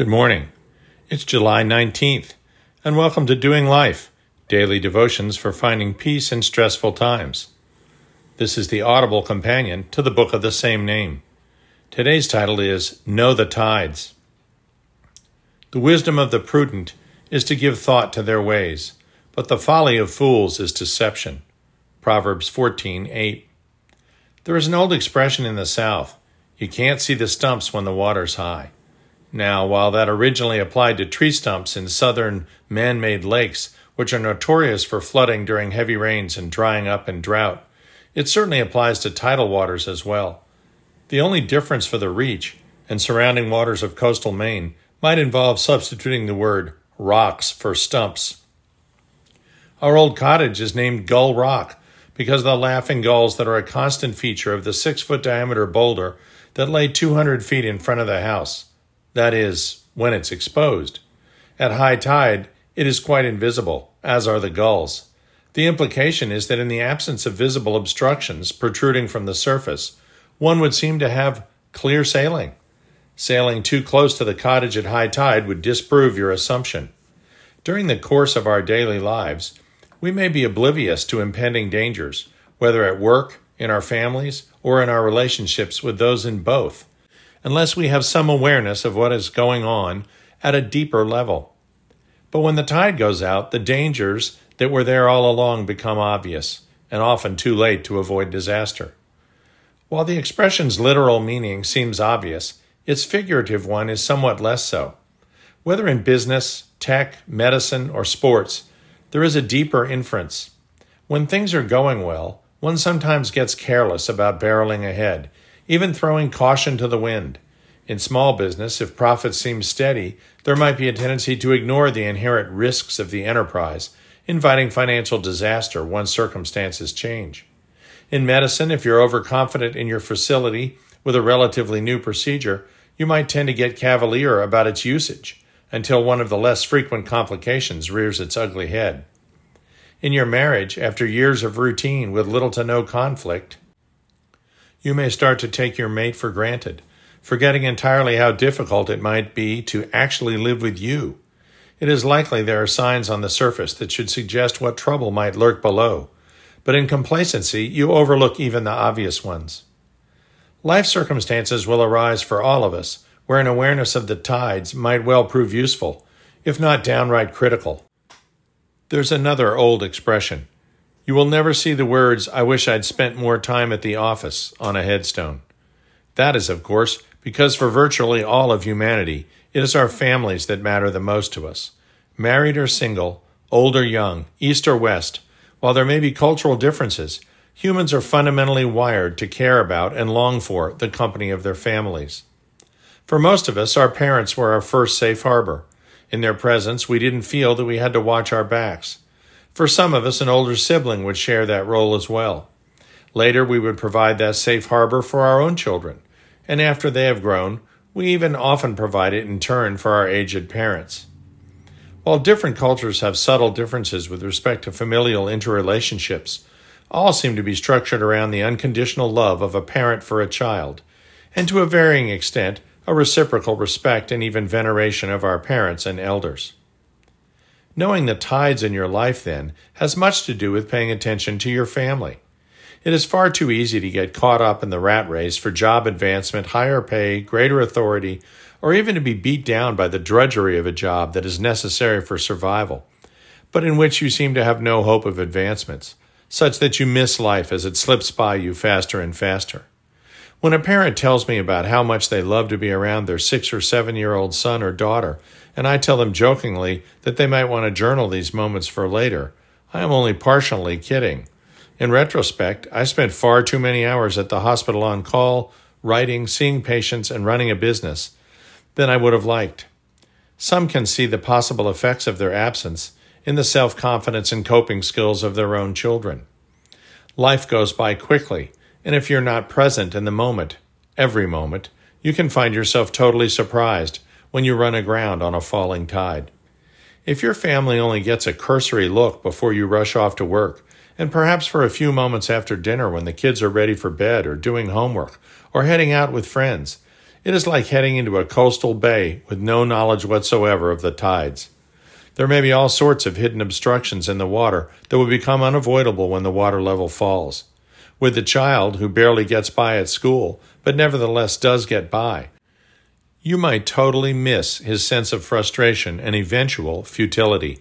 Good morning. It's July 19th, and welcome to Doing Life, daily devotions for finding peace in stressful times. This is the audible companion to the book of the same name. Today's title is Know the Tides. The wisdom of the prudent is to give thought to their ways, but the folly of fools is deception. Proverbs 14:8. There is an old expression in the South, you can't see the stumps when the water's high. Now, while that originally applied to tree stumps in southern man made lakes, which are notorious for flooding during heavy rains and drying up in drought, it certainly applies to tidal waters as well. The only difference for the reach and surrounding waters of coastal Maine might involve substituting the word rocks for stumps. Our old cottage is named Gull Rock because of the laughing gulls that are a constant feature of the six foot diameter boulder that lay 200 feet in front of the house that is, when it's exposed. At high tide, it is quite invisible, as are the gulls. The implication is that in the absence of visible obstructions protruding from the surface, one would seem to have clear sailing. Sailing too close to the cottage at high tide would disprove your assumption. During the course of our daily lives, we may be oblivious to impending dangers, whether at work, in our families, or in our relationships with those in both unless we have some awareness of what is going on at a deeper level. But when the tide goes out, the dangers that were there all along become obvious, and often too late to avoid disaster. While the expression's literal meaning seems obvious, its figurative one is somewhat less so. Whether in business, tech, medicine, or sports, there is a deeper inference. When things are going well, one sometimes gets careless about barreling ahead even throwing caution to the wind. In small business, if profits seem steady, there might be a tendency to ignore the inherent risks of the enterprise, inviting financial disaster once circumstances change. In medicine, if you're overconfident in your facility with a relatively new procedure, you might tend to get cavalier about its usage until one of the less frequent complications rears its ugly head. In your marriage, after years of routine with little to no conflict, you may start to take your mate for granted, forgetting entirely how difficult it might be to actually live with you. It is likely there are signs on the surface that should suggest what trouble might lurk below, but in complacency you overlook even the obvious ones. Life circumstances will arise for all of us where an awareness of the tides might well prove useful, if not downright critical. There's another old expression you will never see the words, I wish I'd spent more time at the office, on a headstone. That is, of course, because for virtually all of humanity, it is our families that matter the most to us. Married or single, old or young, east or west, while there may be cultural differences, humans are fundamentally wired to care about and long for the company of their families. For most of us, our parents were our first safe harbor. In their presence, we didn't feel that we had to watch our backs. For some of us, an older sibling would share that role as well. Later, we would provide that safe harbor for our own children, and after they have grown, we even often provide it in turn for our aged parents. While different cultures have subtle differences with respect to familial interrelationships, all seem to be structured around the unconditional love of a parent for a child, and to a varying extent, a reciprocal respect and even veneration of our parents and elders. Knowing the tides in your life, then, has much to do with paying attention to your family. It is far too easy to get caught up in the rat race for job advancement, higher pay, greater authority, or even to be beat down by the drudgery of a job that is necessary for survival, but in which you seem to have no hope of advancements, such that you miss life as it slips by you faster and faster. When a parent tells me about how much they love to be around their six or seven year old son or daughter, and I tell them jokingly that they might want to journal these moments for later, I am only partially kidding. In retrospect, I spent far too many hours at the hospital on call, writing, seeing patients, and running a business than I would have liked. Some can see the possible effects of their absence in the self confidence and coping skills of their own children. Life goes by quickly and if you're not present in the moment, every moment, you can find yourself totally surprised when you run aground on a falling tide. If your family only gets a cursory look before you rush off to work, and perhaps for a few moments after dinner when the kids are ready for bed or doing homework or heading out with friends, It is like heading into a coastal bay with no knowledge whatsoever of the tides. There may be all sorts of hidden obstructions in the water that will become unavoidable when the water level falls. With the child who barely gets by at school, but nevertheless does get by, you might totally miss his sense of frustration and eventual futility.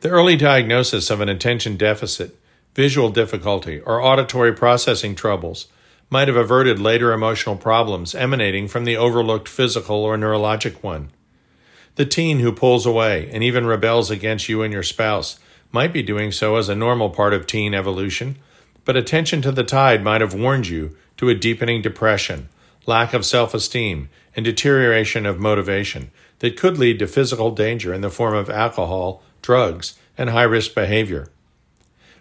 The early diagnosis of an attention deficit, visual difficulty, or auditory processing troubles might have averted later emotional problems emanating from the overlooked physical or neurologic one. The teen who pulls away and even rebels against you and your spouse might be doing so as a normal part of teen evolution, but attention to the tide might have warned you to a deepening depression, lack of self esteem, and deterioration of motivation that could lead to physical danger in the form of alcohol, drugs, and high risk behavior.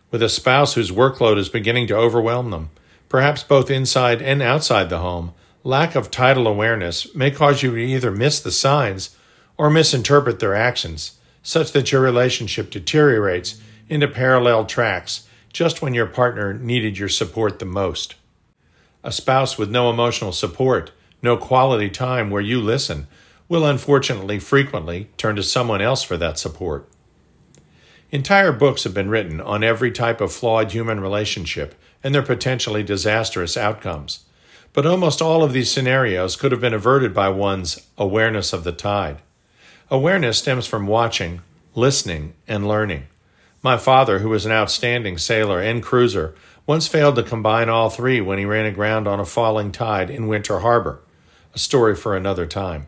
With a spouse whose workload is beginning to overwhelm them, perhaps both inside and outside the home, lack of tidal awareness may cause you to either miss the signs or misinterpret their actions, such that your relationship deteriorates into parallel tracks just when your partner needed your support the most. A spouse with no emotional support, no quality time where you listen, will unfortunately frequently turn to someone else for that support. Entire books have been written on every type of flawed human relationship and their potentially disastrous outcomes. But almost all of these scenarios could have been averted by one's awareness of the tide. Awareness stems from watching, listening, and learning. My father, who was an outstanding sailor and cruiser, once failed to combine all three when he ran aground on a falling tide in Winter Harbor, a story for another time.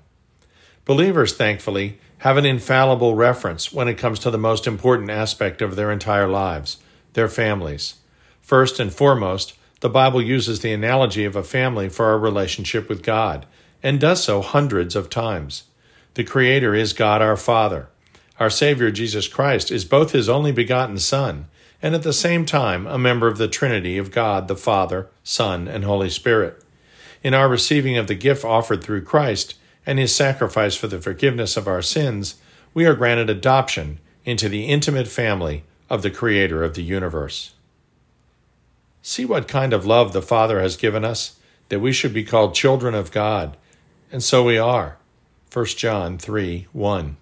Believers, thankfully, have an infallible reference when it comes to the most important aspect of their entire lives their families. First and foremost, the Bible uses the analogy of a family for our relationship with God, and does so hundreds of times. The Creator is God our Father. Our Savior Jesus Christ is both His only begotten Son and at the same time a member of the Trinity of God the Father, Son, and Holy Spirit. In our receiving of the gift offered through Christ and His sacrifice for the forgiveness of our sins, we are granted adoption into the intimate family of the Creator of the universe. See what kind of love the Father has given us, that we should be called children of God, and so we are. 1 John 3 1.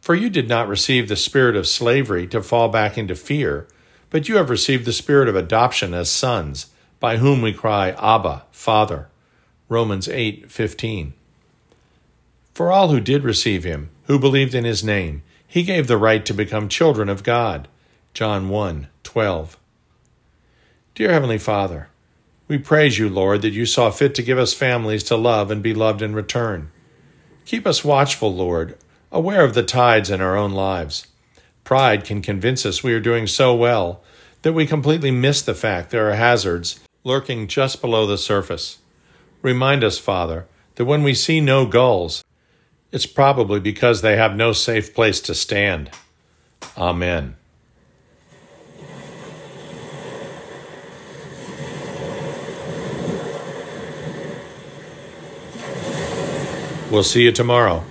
For you did not receive the spirit of slavery to fall back into fear, but you have received the spirit of adoption as sons, by whom we cry, Abba, Father. Romans 8:15. For all who did receive him, who believed in his name, he gave the right to become children of God. John 1:12. Dear heavenly Father, we praise you, Lord, that you saw fit to give us families to love and be loved in return. Keep us watchful, Lord, aware of the tides in our own lives. Pride can convince us we are doing so well that we completely miss the fact there are hazards lurking just below the surface. Remind us, Father, that when we see no gulls, it's probably because they have no safe place to stand. Amen. We'll see you tomorrow.